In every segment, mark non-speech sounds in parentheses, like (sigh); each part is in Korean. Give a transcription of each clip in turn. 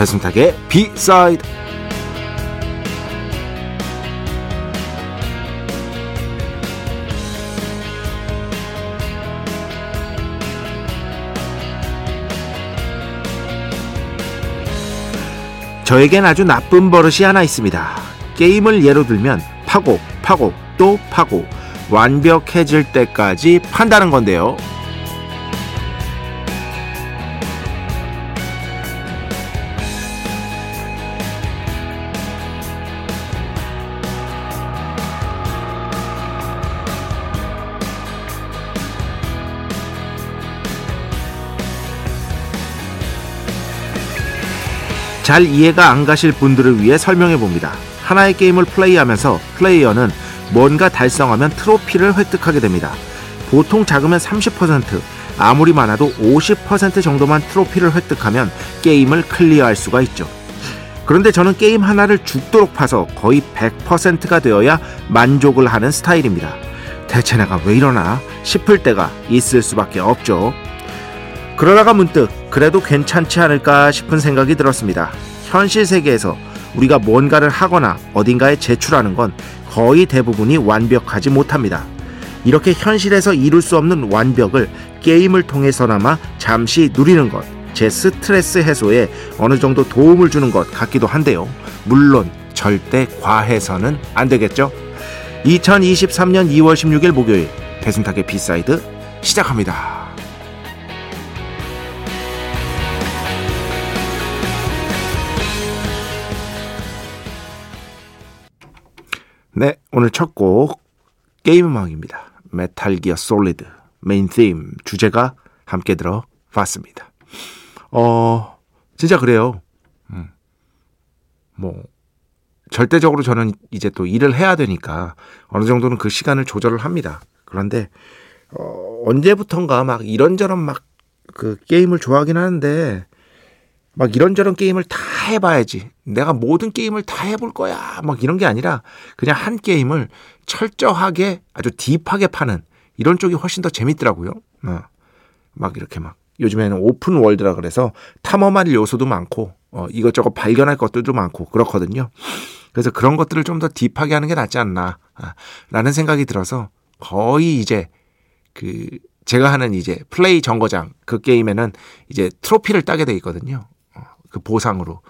배승탁의 비사이드 저에겐 아주 나쁜 버릇이 하나 있습니다. 게임을 예로 들면 파고, 파고, 또 파고, 완벽해질 때까지 판다는 건데요. 잘 이해가 안 가실 분들을 위해 설명해 봅니다. 하나의 게임을 플레이하면서 플레이어는 뭔가 달성하면 트로피를 획득하게 됩니다. 보통 작으면 30%, 아무리 많아도 50% 정도만 트로피를 획득하면 게임을 클리어할 수가 있죠. 그런데 저는 게임 하나를 죽도록 파서 거의 100%가 되어야 만족을 하는 스타일입니다. 대체 내가 왜 이러나 싶을 때가 있을 수밖에 없죠. 그러다가 문득 그래도 괜찮지 않을까 싶은 생각이 들었습니다. 현실 세계에서 우리가 뭔가를 하거나 어딘가에 제출하는 건 거의 대부분이 완벽하지 못합니다. 이렇게 현실에서 이룰 수 없는 완벽을 게임을 통해서나마 잠시 누리는 것, 제 스트레스 해소에 어느 정도 도움을 주는 것 같기도 한데요. 물론 절대 과해서는 안 되겠죠? 2023년 2월 16일 목요일 배순탁의 B side 시작합니다. 네, 오늘 첫 곡 게임 음악입니다. Metal Gear Solid 메인 팀 주제가 함께 들어봤습니다. 어, 진짜 그래요. 음. 뭐 절대적으로 저는 이제 또 일을 해야 되니까 어느 정도는 그 시간을 조절을 합니다. 그런데 어, 언제부턴가 막 이런저런 막 그 게임을 좋아하긴 하는데 막 이런저런 게임을 다 해봐야지. 내가 모든 게임을 다 해볼 거야. 막 이런 게 아니라 그냥 한 게임을 철저하게 아주 딥하게 파는 이런 쪽이 훨씬 더 재밌더라고요. 어. 막 이렇게 막 요즘에는 오픈 월드라 그래서 탐험할 요소도 많고 어, 이것저것 발견할 것들도 많고 그렇거든요. 그래서 그런 것들을 좀 더 딥하게 하는 게 낫지 않나 아, 라는 생각이 들어서 거의 이제 그 제가 하는 이제 플레이 정거장 그 게임에는 이제 트로피를 따게 돼 있거든요. 그 보상으로.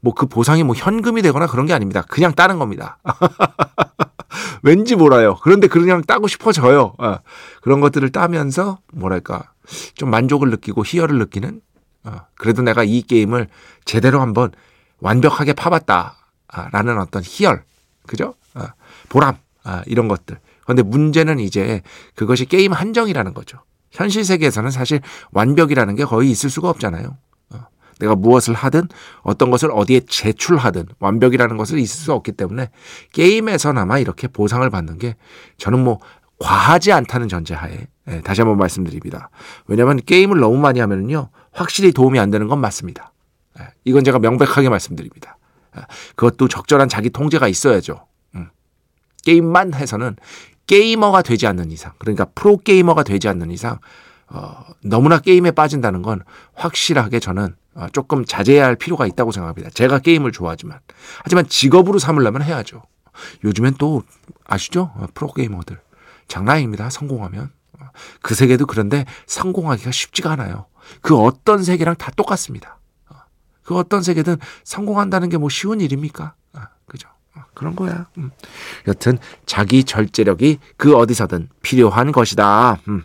뭐 그 보상이 뭐 현금이 되거나 그런 게 아닙니다. 그냥 따는 겁니다. (laughs) 왠지 몰라요. 그런데 그냥 따고 싶어져요. 어. 그런 것들을 따면서 뭐랄까 좀 만족을 느끼고 희열을 느끼는. 어. 그래도 내가 이 게임을 제대로 한번 완벽하게 파봤다라는 어떤 희열, 그죠? 어. 보람 아, 이런 것들. 그런데 문제는 이제 그것이 게임 한정이라는 거죠. 현실 세계에서는 사실 완벽이라는 게 거의 있을 수가 없잖아요. 내가 무엇을 하든 어떤 것을 어디에 제출하든 완벽이라는 것을 있을 수 없기 때문에 게임에서나마 이렇게 보상을 받는 게 저는 뭐 과하지 않다는 전제하에 예, 다시 한번 말씀드립니다. 왜냐하면 게임을 너무 많이 하면요 확실히 도움이 안 되는 건 맞습니다. 예, 이건 제가 명백하게 말씀드립니다. 예, 그것도 적절한 자기 통제가 있어야죠. 음. 게임만 해서는 게이머가 되지 않는 이상, 그러니까 프로 게이머가 되지 않는 이상 어, 너무나 게임에 빠진다는 건 확실하게 저는 어, 조금 자제해야 할 필요가 있다고 생각합니다. 제가 게임을 좋아하지만. 하지만 직업으로 삼으려면 해야죠. 요즘엔 또 아시죠? 어, 프로게이머들. 장난입니다. 성공하면. 어, 그 세계도 그런데 성공하기가 쉽지가 않아요. 그 어떤 세계랑 다 똑같습니다. 그 어떤 세계든 성공한다는 게 뭐 쉬운 일입니까? 그죠? 그런 거야. 음. 여튼 자기 절제력이 그 어디서든 필요한 것이다. 음.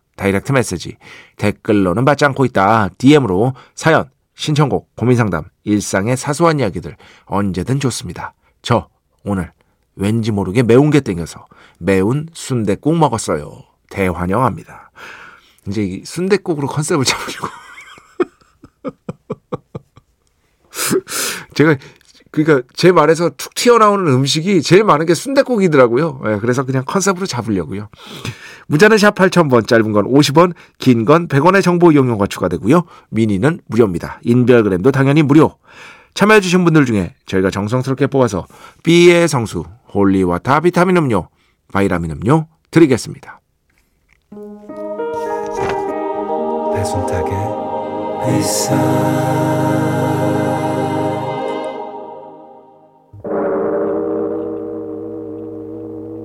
direct message 댓글로는 받지 않고 있다. DM으로 사연, 신청곡, 고민상담, 일상의 사소한 이야기들 언제든 좋습니다. 저 오늘 왠지 모르게 매운 게 땡겨서 매운 순대국 먹었어요. 대환영합니다. 이제 순대국으로 컨셉을 잡으려고 (laughs) 제가 그러니까 제 말에서 툭 튀어나오는 음식이 제일 많은 게 순대국이더라고요. 네, 그래서 그냥 컨셉으로 잡으려고요. 문자는 샵 8000번, 짧은 건 50원, 긴 건 100원의 정보 이용료가 추가되고요. 미니는 무료입니다. 인별그램도 당연히 무료. 참여해주신 분들 중에 저희가 정성스럽게 뽑아서 비의 성수, holy water 비타민 음료, 바이라민 음료 드리겠습니다. 배순탁의 회사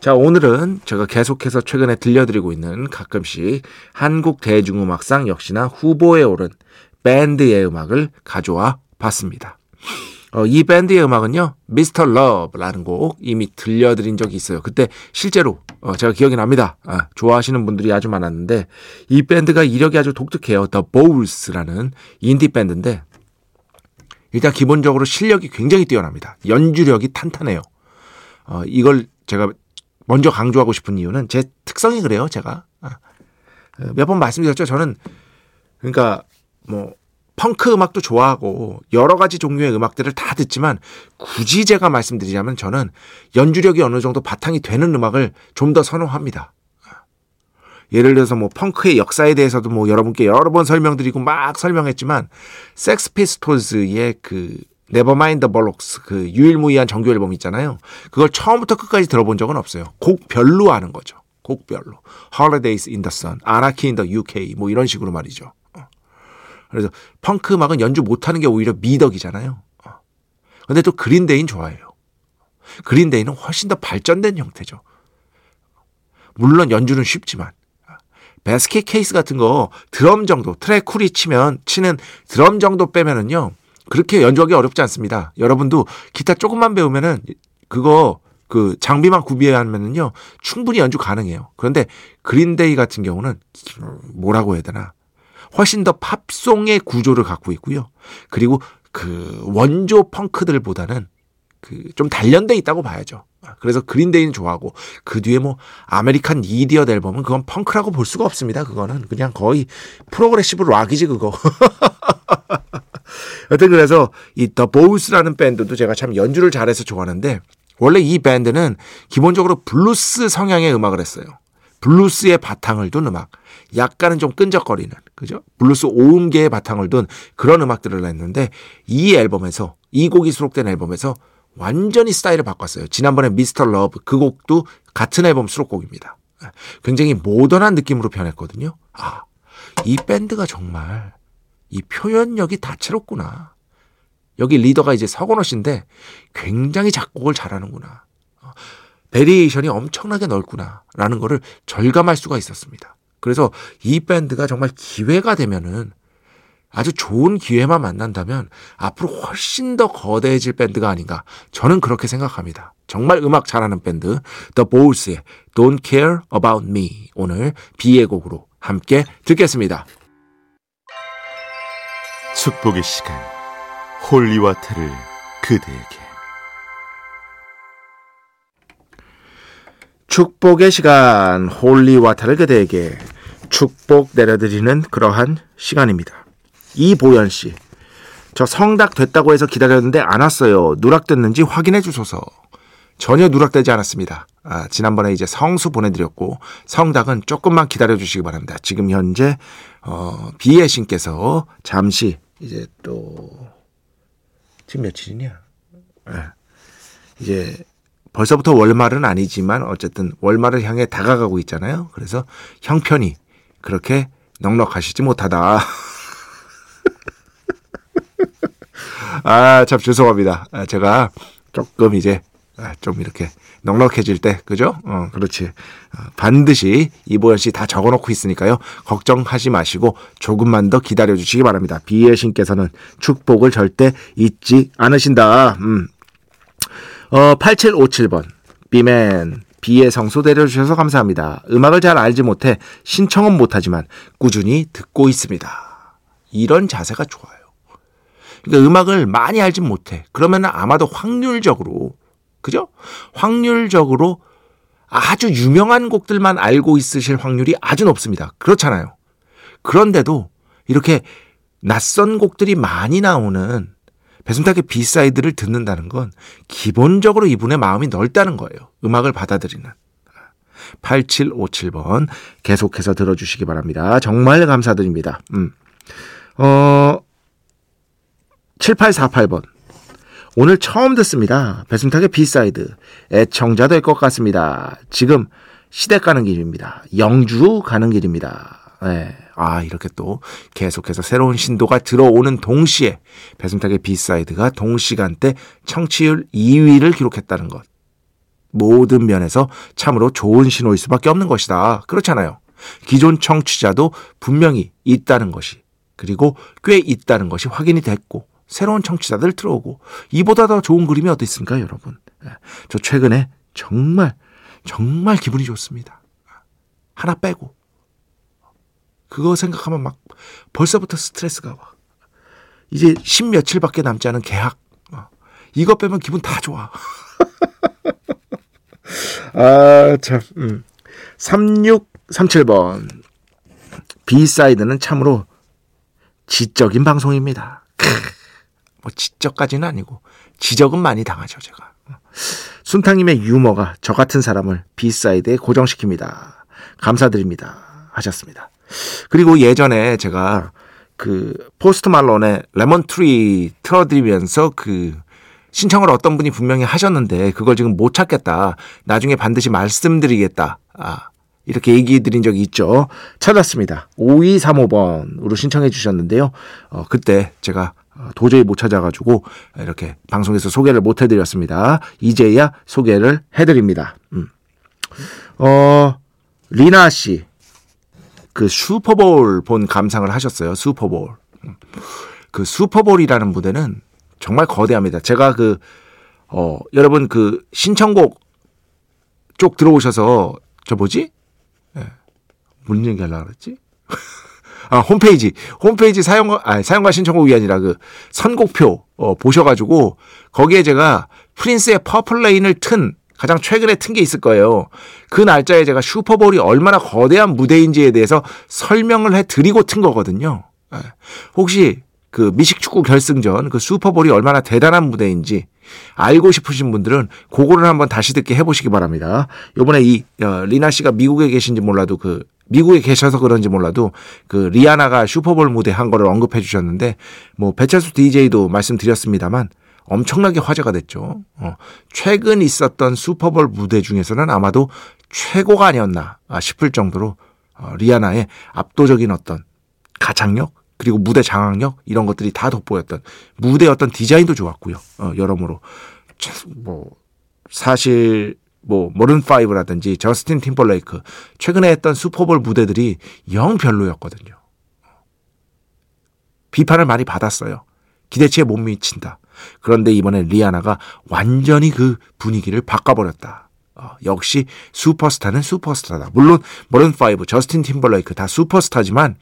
자, 오늘은 제가 계속해서 최근에 들려드리고 있는 가끔씩 한국 대중음악상 역시나 후보에 오른 밴드의 음악을 가져와 봤습니다. 어, 이 밴드의 음악은요, 미스터 러브라는 곡 이미 들려드린 적이 있어요. 그때 실제로 어, 제가 기억이 납니다. 아, 좋아하시는 분들이 아주 많았는데 이 밴드가 이력이 아주 독특해요. The Bowls라는 인디 밴드인데 일단 기본적으로 실력이 굉장히 뛰어납니다. 연주력이 탄탄해요. 어, 이걸 제가 먼저 강조하고 싶은 이유는 제 특성이 그래요, 제가. 아. 몇번 말씀드렸죠. 저는 그러니까 뭐 펑크 음악도 좋아하고 여러 가지 종류의 음악들을 다 듣지만 굳이 제가 말씀드리자면 저는 연주력이 어느 정도 바탕이 되는 음악을 좀 더 선호합니다. 예를 들어서 뭐 펑크의 역사에 대해서도 뭐 여러분께 여러 번 설명드리고 막 설명했지만 섹스 피스톨즈의 그 Never Mind Bollocks 그 유일무이한 정규 앨범 있잖아요. 그걸 처음부터 끝까지 들어본 적은 없어요. 곡별로 아는 거죠. 곡별로. Holidays in the Sun, Anarchy in the UK 뭐 이런 식으로 말이죠. 어. 그래서 펑크 음악은 연주 못하는 게 오히려 미덕이잖아요. 어. 근데 또 그린데이는 좋아해요. 그린데이는 훨씬 더 발전된 형태죠. 물론 연주는 쉽지만 베스킷 케이스 같은 거 드럼 정도 트랙 쿨이 치면 치는 드럼 정도 빼면은요 그렇게 연주하기 어렵지 않습니다. 여러분도 기타 조금만 배우면은 그거 그 장비만 구비하면은요 충분히 연주 가능해요. 그런데 Green Day 같은 경우는 뭐라고 해야 되나 훨씬 더 팝송의 구조를 갖고 있고요. 그리고 그 원조 펑크들보다는 그 좀 단련돼 있다고 봐야죠. 그래서 Green Day는 좋아하고 그 뒤에 뭐 American Idiot 앨범은 그건 펑크라고 볼 수가 없습니다. 그거는 그냥 거의 progressive rock이지 그거. (laughs) 여튼 그래서 이 The Bowls라는 밴드도 제가 참 연주를 잘해서 좋아하는데 원래 이 밴드는 기본적으로 블루스 성향의 음악을 했어요. 블루스의 바탕을 둔 음악. 약간은 좀 끈적거리는, 그죠? 블루스 오음계의 바탕을 둔 그런 음악들을 냈는데 이 앨범에서, 이 곡이 수록된 앨범에서 완전히 스타일을 바꿨어요. 지난번에 Mr. Love 그 곡도 같은 앨범 수록곡입니다. 굉장히 모던한 느낌으로 변했거든요. 아, 이 밴드가 정말 이 표현력이 다채롭구나. 여기 리더가 이제 서건호 씨인데 굉장히 작곡을 잘하는구나. 어, variation이 엄청나게 넓구나. 라는 거를 절감할 수가 있었습니다. 그래서 이 밴드가 정말 기회가 되면은 아주 좋은 기회만 만난다면 앞으로 훨씬 더 거대해질 밴드가 아닌가. 저는 그렇게 생각합니다. 정말 음악 잘하는 밴드 The Bowls의 Don't Care About Me 오늘 비의 곡으로 함께 듣겠습니다. 축복의 시간 holy water를 그대에게 축복의 시간 holy water를 그대에게 축복 내려드리는 그러한 시간입니다. 이보연 씨 저 성닭 됐다고 해서 기다렸는데 안 왔어요. 누락됐는지 확인해 주소서. 전혀 누락되지 않았습니다. 아, 지난번에 이제 성수 보내드렸고 성닭은 조금만 기다려 주시기 바랍니다. 지금 현재 어, 비애 신께서 잠시 이제 또 지금 며칠이냐? 네. 이제 벌써부터 월말은 아니지만 어쨌든 월말을 향해 다가가고 있잖아요. 그래서 형편이 그렇게 넉넉하시지 못하다. (laughs) 아, 참 죄송합니다. 아, 제가 조금 이제 아, 좀 이렇게 넉넉해질 때, 그죠? 어, 그렇지. 어, 반드시 이보연 씨다 적어 놓고 있으니까요. 걱정하지 마시고 조금만 더 기다려 주시기 바랍니다. 비의 신께서는 축복을 절대 잊지 않으신다. 음. 어, 8757번. 비맨. 비의 성소 데려주셔서 감사합니다. 음악을 잘 알지 못해 신청은 못하지만 꾸준히 듣고 있습니다. 이런 자세가 좋아요. 그러니까 음악을 많이 알진 못해. 그러면 아마도 확률적으로 그죠? 확률적으로 아주 유명한 곡들만 알고 있으실 확률이 아주 높습니다. 그렇잖아요. 그런데도 이렇게 낯선 곡들이 많이 나오는 배순탁의 B side를 듣는다는 건 기본적으로 이분의 마음이 넓다는 거예요. 음악을 받아들이는. 8757번 계속해서 들어주시기 바랍니다. 정말 감사드립니다. 음. 어, 7848번. 오늘 처음 듣습니다. 배순탁의 B side. 애청자 될 것 같습니다. 지금 시댁 가는 길입니다. 영주 가는 길입니다. 네. 아, 이렇게 또 계속해서 새로운 신도가 들어오는 동시에 배순탁의 B side가 동시간대 청취율 2위를 기록했다는 것. 모든 면에서 참으로 좋은 신호일 수밖에 없는 것이다. 그렇잖아요. 기존 청취자도 분명히 있다는 것이, 그리고 꽤 있다는 것이 확인이 됐고, 새로운 청취자들 들어오고 이보다 더 좋은 그림이 어디 있습니까, 여러분? 예. 저 최근에 정말 정말 기분이 좋습니다. 하나 빼고 그거 생각하면 막 벌써부터 스트레스가 와. 이제 십 며칠밖에 남지 않은 계약. 어. 이거 빼면 기분 다 좋아. (laughs) 아, 참. 음. 3637번. B side는 참으로 지적인 방송입니다. 뭐 지적까지는 아니고 지적은 많이 당하죠 제가. 순탁님의 유머가 저 같은 사람을 B side에 고정시킵니다. 감사드립니다. 하셨습니다. 그리고 예전에 제가 그 포스트 말론의 Lemon Tree 틀어드리면서 그 신청을 어떤 분이 분명히 하셨는데 그걸 지금 못 찾겠다. 나중에 반드시 말씀드리겠다. 아, 이렇게 얘기 드린 적이 있죠. 찾았습니다. 5235번으로 신청해 주셨는데요. 어, 그때 제가 어, 도저히 못 찾아가지고 이렇게 방송에서 소개를 못 해드렸습니다. 이제야 소개를 해드립니다. 음. 어, 리나 씨. 그 슈퍼볼 본 감상을 하셨어요. 슈퍼볼. 음. 그 슈퍼볼이라는 무대는 정말 거대합니다. 제가 그, 어, 여러분 그 신청곡 쪽 들어오셔서 저 뭐지? 예. 네. 무슨 얘기 하려고 그랬지? (laughs) 아, 홈페이지, 홈페이지 사용과, 아, 사용과 신청곡이 아니라 그 선곡표, 어, 보셔가지고, 거기에 제가 프린스의 Purple Rain을 튼, 가장 최근에 튼 게 있을 거예요. 그 날짜에 제가 슈퍼볼이 얼마나 거대한 무대인지에 대해서 설명을 해 드리고 튼 거거든요. 예. 혹시 그 미식축구 결승전 그 슈퍼볼이 얼마나 대단한 무대인지 알고 싶으신 분들은 그거를 한번 다시 듣게 해보시기 바랍니다. 요번에 이 어, 리나 씨가 미국에 계신지 몰라도 그 미국에 계셔서 그런지 몰라도 그 리아나가 슈퍼볼 무대 한 거를 언급해 주셨는데 뭐 배철수 DJ도 말씀드렸습니다만 엄청나게 화제가 됐죠. 어, 최근 있었던 슈퍼볼 무대 중에서는 아마도 최고가 아니었나 싶을 정도로 어, 리아나의 압도적인 어떤 가창력 그리고 무대 장악력 이런 것들이 다 돋보였던 무대 어떤 디자인도 좋았고요. 어, 여러모로 뭐 사실 뭐 마룬 파이브라든지 저스틴 팀벌레이크 최근에 했던 슈퍼볼 무대들이 영 별로였거든요. 비판을 많이 받았어요. 기대치에 못 미친다. 그런데 이번에 리아나가 완전히 그 분위기를 바꿔버렸다. 어, 역시 슈퍼스타는 슈퍼스타다. 물론 마룬 파이브, 저스틴 팀벌레이크 다 슈퍼스타지만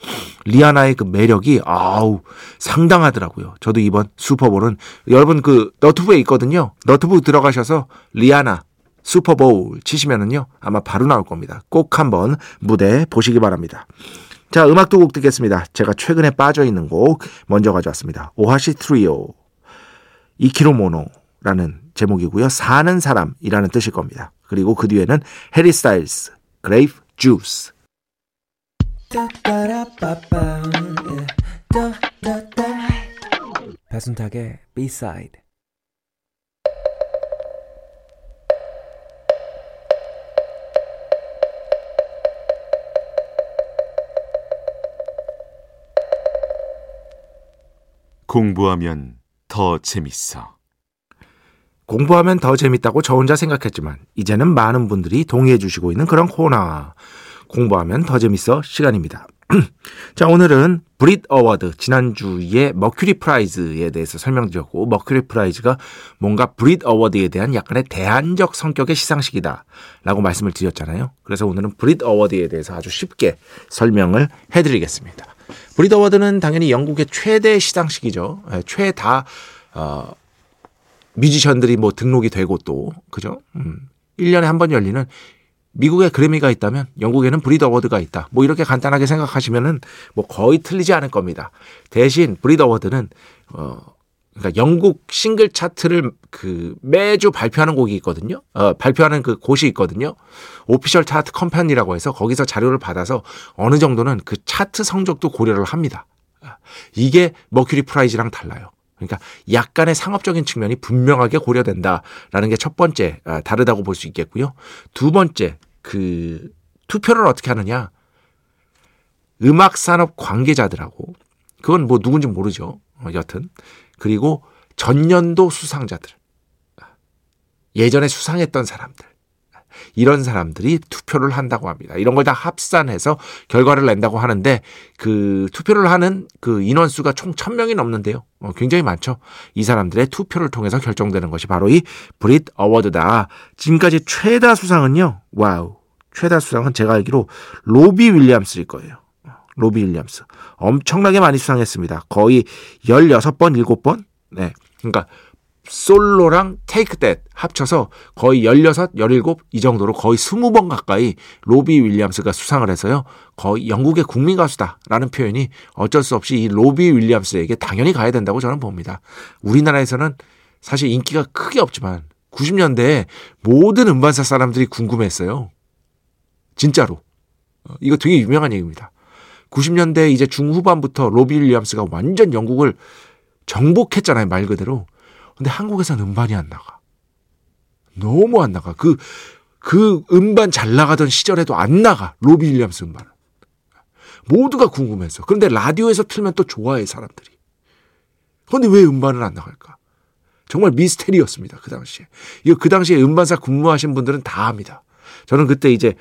리아나의 그 매력이 아우 상당하더라고요. 저도 이번 슈퍼볼은 여러분 그 너튜브에 있거든요. 너튜브 들어가셔서 리아나 슈퍼볼 치시면은요 아마 바로 나올 겁니다. 꼭 한번 무대 보시기 바랍니다. 자, 음악 두 곡 듣겠습니다. 제가 최근에 빠져 있는 곡 먼저 가져왔습니다. 오하시 트리오, 이키로모노라는 제목이고요. 사는 사람이라는 뜻일 겁니다. 그리고 그 뒤에는 해리 스타일스, Grape Juice. 배순탁의 B-side 공부하면 더 재밌어. 공부하면 더 재밌다고 저 혼자 생각했지만 이제는 많은 분들이 동의해 주시고 있는 그런 코너. 공부하면 더 재밌어 시간입니다. (clears throat) 자, 오늘은 Brit Award 지난주에 Mercury Prize에 대해서 설명드렸고 Mercury Prize가 뭔가 Brit Award에 대한 약간의 대안적 성격의 시상식이다라고 말씀을 드렸잖아요. 그래서 오늘은 Brit Award에 대해서 아주 쉽게 설명을 해드리겠습니다. Brit Award는 당연히 영국의 최대 시상식이죠. 예, 최다 어, 뮤지션들이 뭐 등록이 되고 또 그죠? 음. 1년에 한 번 열리는 미국에 그래미가 있다면 영국에는 Brit Award가 있다. 뭐 이렇게 간단하게 생각하시면은 뭐 거의 틀리지 않을 겁니다. 대신 Brit Award는 어 그러니까 영국 싱글 차트를 그 매주 발표하는 곡이 있거든요. 어 발표하는 그 곳이 있거든요. Official Chart Company라고 해서 거기서 자료를 받아서 어느 정도는 그 차트 성적도 고려를 합니다. 이게 Mercury Prize랑 달라요. 그러니까 약간의 상업적인 측면이 분명하게 고려된다라는 게 첫 번째 아, 다르다고 볼 수 있겠고요. 두 번째 그 투표를 어떻게 하느냐? 음악 산업 관계자들하고 그건 뭐 누군지 모르죠. 어, 여튼 그리고 전년도 수상자들 예전에 수상했던 사람들 이런 사람들이 투표를 한다고 합니다. 이런 걸 다 합산해서 결과를 낸다고 하는데 그 투표를 하는 그 인원수가 총 1000명이 넘는데요. 어, 굉장히 많죠. 이 사람들의 투표를 통해서 결정되는 것이 바로 이 Brit Award다. 지금까지 최다 수상은요. 와우. 최다 수상은 제가 알기로 로비 윌리엄스일 거예요. 로비 윌리엄스. 엄청나게 많이 수상했습니다. 거의 16번, 7번? 네. 그러니까 솔로랑 테이크 댓 합쳐서 거의 16, 17, 이 정도로 거의 20번 가까이 로비 윌리엄스가 수상을 해서요. 거의 영국의 국민 가수다라는 표현이 어쩔 수 없이 이 로비 윌리엄스에게 당연히 가야 된다고 저는 봅니다. 우리나라에서는 사실 인기가 크게 없지만 90년대에 모든 음반사 사람들이 궁금했어요. 진짜로. 어, 이거 되게 유명한 얘기입니다. 90년대 이제 중후반부터 로비 윌리엄스가 완전 영국을 정복했잖아요, 말 그대로. 근데 한국에서는 음반이 안 나가. 너무 안 나가. 그, 그 음반 잘 나가던 시절에도 안 나가. 로비 윌리엄스 음반은. 모두가 궁금했어. 그런데 라디오에서 틀면 또 좋아해, 사람들이. 그런데 왜 음반은 안 나갈까? 정말 미스테리였습니다, 그 당시에. 이거 그 당시에 음반사 근무하신 분들은 다 압니다. 저는 그때 이제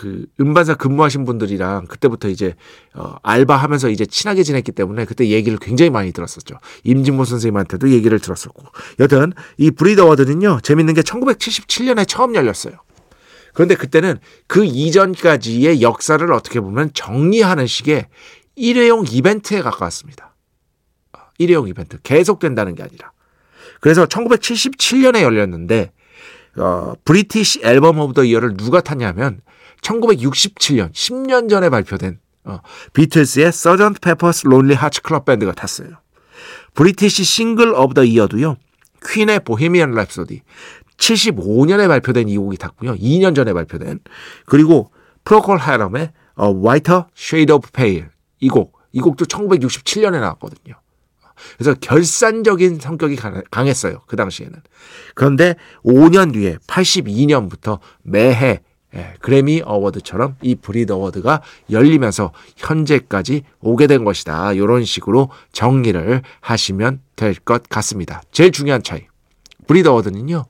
그 음반사 근무하신 분들이랑 그때부터 이제 어 알바하면서 이제 친하게 지냈기 때문에 그때 얘기를 굉장히 많이 들었었죠. 임진모 선생님한테도 얘기를 들었었고. 여튼 이 브리더 워드는요. 재밌는 게 1977년에 처음 열렸어요. 그런데 그때는 그 이전까지의 역사를 어떻게 보면 정리하는 식의 일회용 이벤트에 가까웠습니다. 일회용 이벤트 계속된다는 게 아니라. 그래서 1977년에 열렸는데 어, British Album of the Year를 누가 탔냐면 1967년 10년 전에 발표된 어, 비틀스의 Sgt. Pepper's Lonely Hearts Club Band가 탔어요. British Single of the Year도요. 퀸의 Bohemian Rhapsody 75년에 발표된 이 곡이 탔고요. 2년 전에 발표된 그리고 프로콜 하럼의 어, Whiter Shade of Pale 이 곡, 이 곡도 1967년에 나왔거든요. 그래서 결산적인 성격이 강했어요. 그 당시에는. 그런데 5년 뒤에 82년부터 매해 예, 그래미 Award처럼 이 Brit Award가 열리면서 현재까지 오게 된 것이다. 이런 식으로 정리를 하시면 될 것 같습니다. 제일 중요한 차이. Brit Award는요.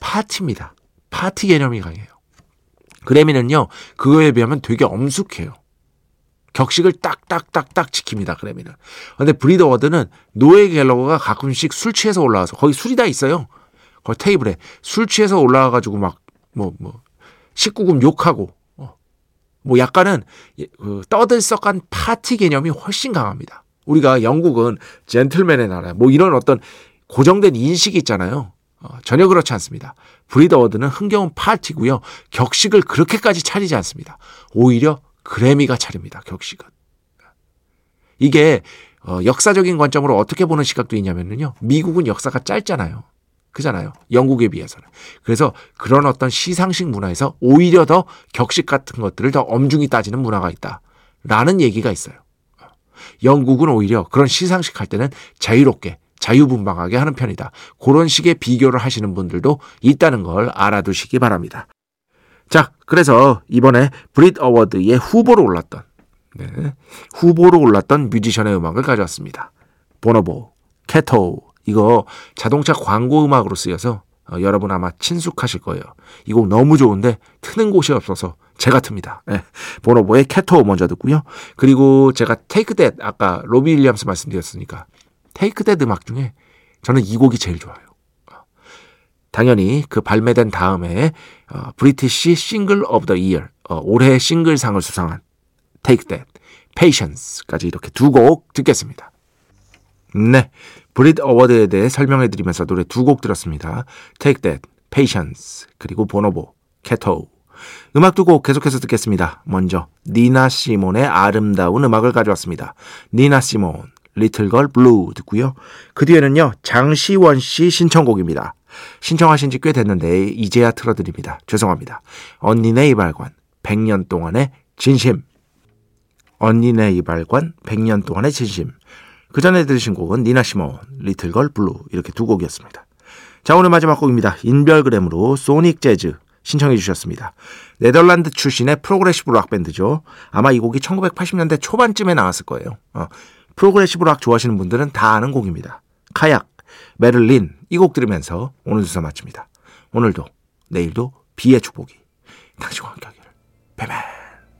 파티입니다. 파티 개념이 강해요. 그래미는요. 그거에 비하면 되게 엄숙해요. 격식을 딱딱딱딱 지킵니다. 그래미는. 근데 Brit Award는 노엘 갤러거가 가끔씩 술 취해서 올라와서 거기 술이 다 있어요. 거기 테이블에 술 취해서 올라와 가지고 막 뭐뭐 뭐 19금 욕하고 어. 뭐 약간은 그 떠들썩한 파티 개념이 훨씬 강합니다. 우리가 영국은 젠틀맨의 나라 뭐 이런 어떤 고정된 인식이 있잖아요. 어, 전혀 그렇지 않습니다. Brit Award는 흥겨운 파티고요. 격식을 그렇게까지 차리지 않습니다. 오히려 그래미가 차립니다. 격식은. 이게 어, 역사적인 관점으로 어떻게 보는 시각도 있냐면요. 미국은 역사가 짧잖아요. 그잖아요. 영국에 비해서는. 그래서 그런 어떤 시상식 문화에서 오히려 더 격식 같은 것들을 더 엄중히 따지는 문화가 있다. 라는 얘기가 있어요. 영국은 오히려 그런 시상식 할 때는 자유롭게 자유분방하게 하는 편이다. 그런 식의 비교를 하시는 분들도 있다는 걸 알아두시기 바랍니다. 자, 그래서 이번에 Brit Award의 후보로 올랐던 네, 후보로 올랐던 뮤지션의 음악을 가져왔습니다. Bonobo, Ketto 이거 자동차 광고 음악으로 쓰여서 어, 여러분 아마 친숙하실 거예요. 이 곡 너무 좋은데 트는 곳이 없어서 제가 틉니다. 네, Bonobo의 Ketto 먼저 듣고요. 그리고 제가 Take That 아까 로비 윌리엄스 말씀드렸으니까 Take That 음악 중에 저는 이 곡이 제일 좋아요. 당연히 그 발매된 다음에 어, British Single of the Year 올해 싱글상을 수상한 Take That, Patience까지 이렇게 두 곡 듣겠습니다. 네, Brit Award에 대해 설명해 드리면서 노래 두 곡 들었습니다. Take That, Patience, 그리고 Bonobo, Ketto. 음악 두 곡 계속해서 듣겠습니다. 먼저 니나 시몬의 아름다운 음악을 가져왔습니다. 니나 시몬, Little Girl Blue 듣고요. 그 뒤에는요. 장시원 씨 신청곡입니다. 신청하신 지 꽤 됐는데 이제야 틀어드립니다. 죄송합니다. 언니네 이발관 100년 동안의 진심 언니네 이발관 100년 동안의 진심 그 전에 들으신 곡은 니나 시몬 Little Girl Blue 이렇게 두 곡이었습니다. 자 오늘 마지막 곡입니다. 인별그램으로 Sonic Jazz 신청해 주셨습니다. 네덜란드 출신의 progressive rock 밴드죠. 아마 이 곡이 1980년대 초반쯤에 나왔을 거예요. 어, progressive rock 좋아하시는 분들은 다 아는 곡입니다. Kayak, Merlin 이 곡 들으면서 오늘 주사 마칩니다. 오늘도 내일도 비의 축복이 당신과 함께하기를. 뱀뱀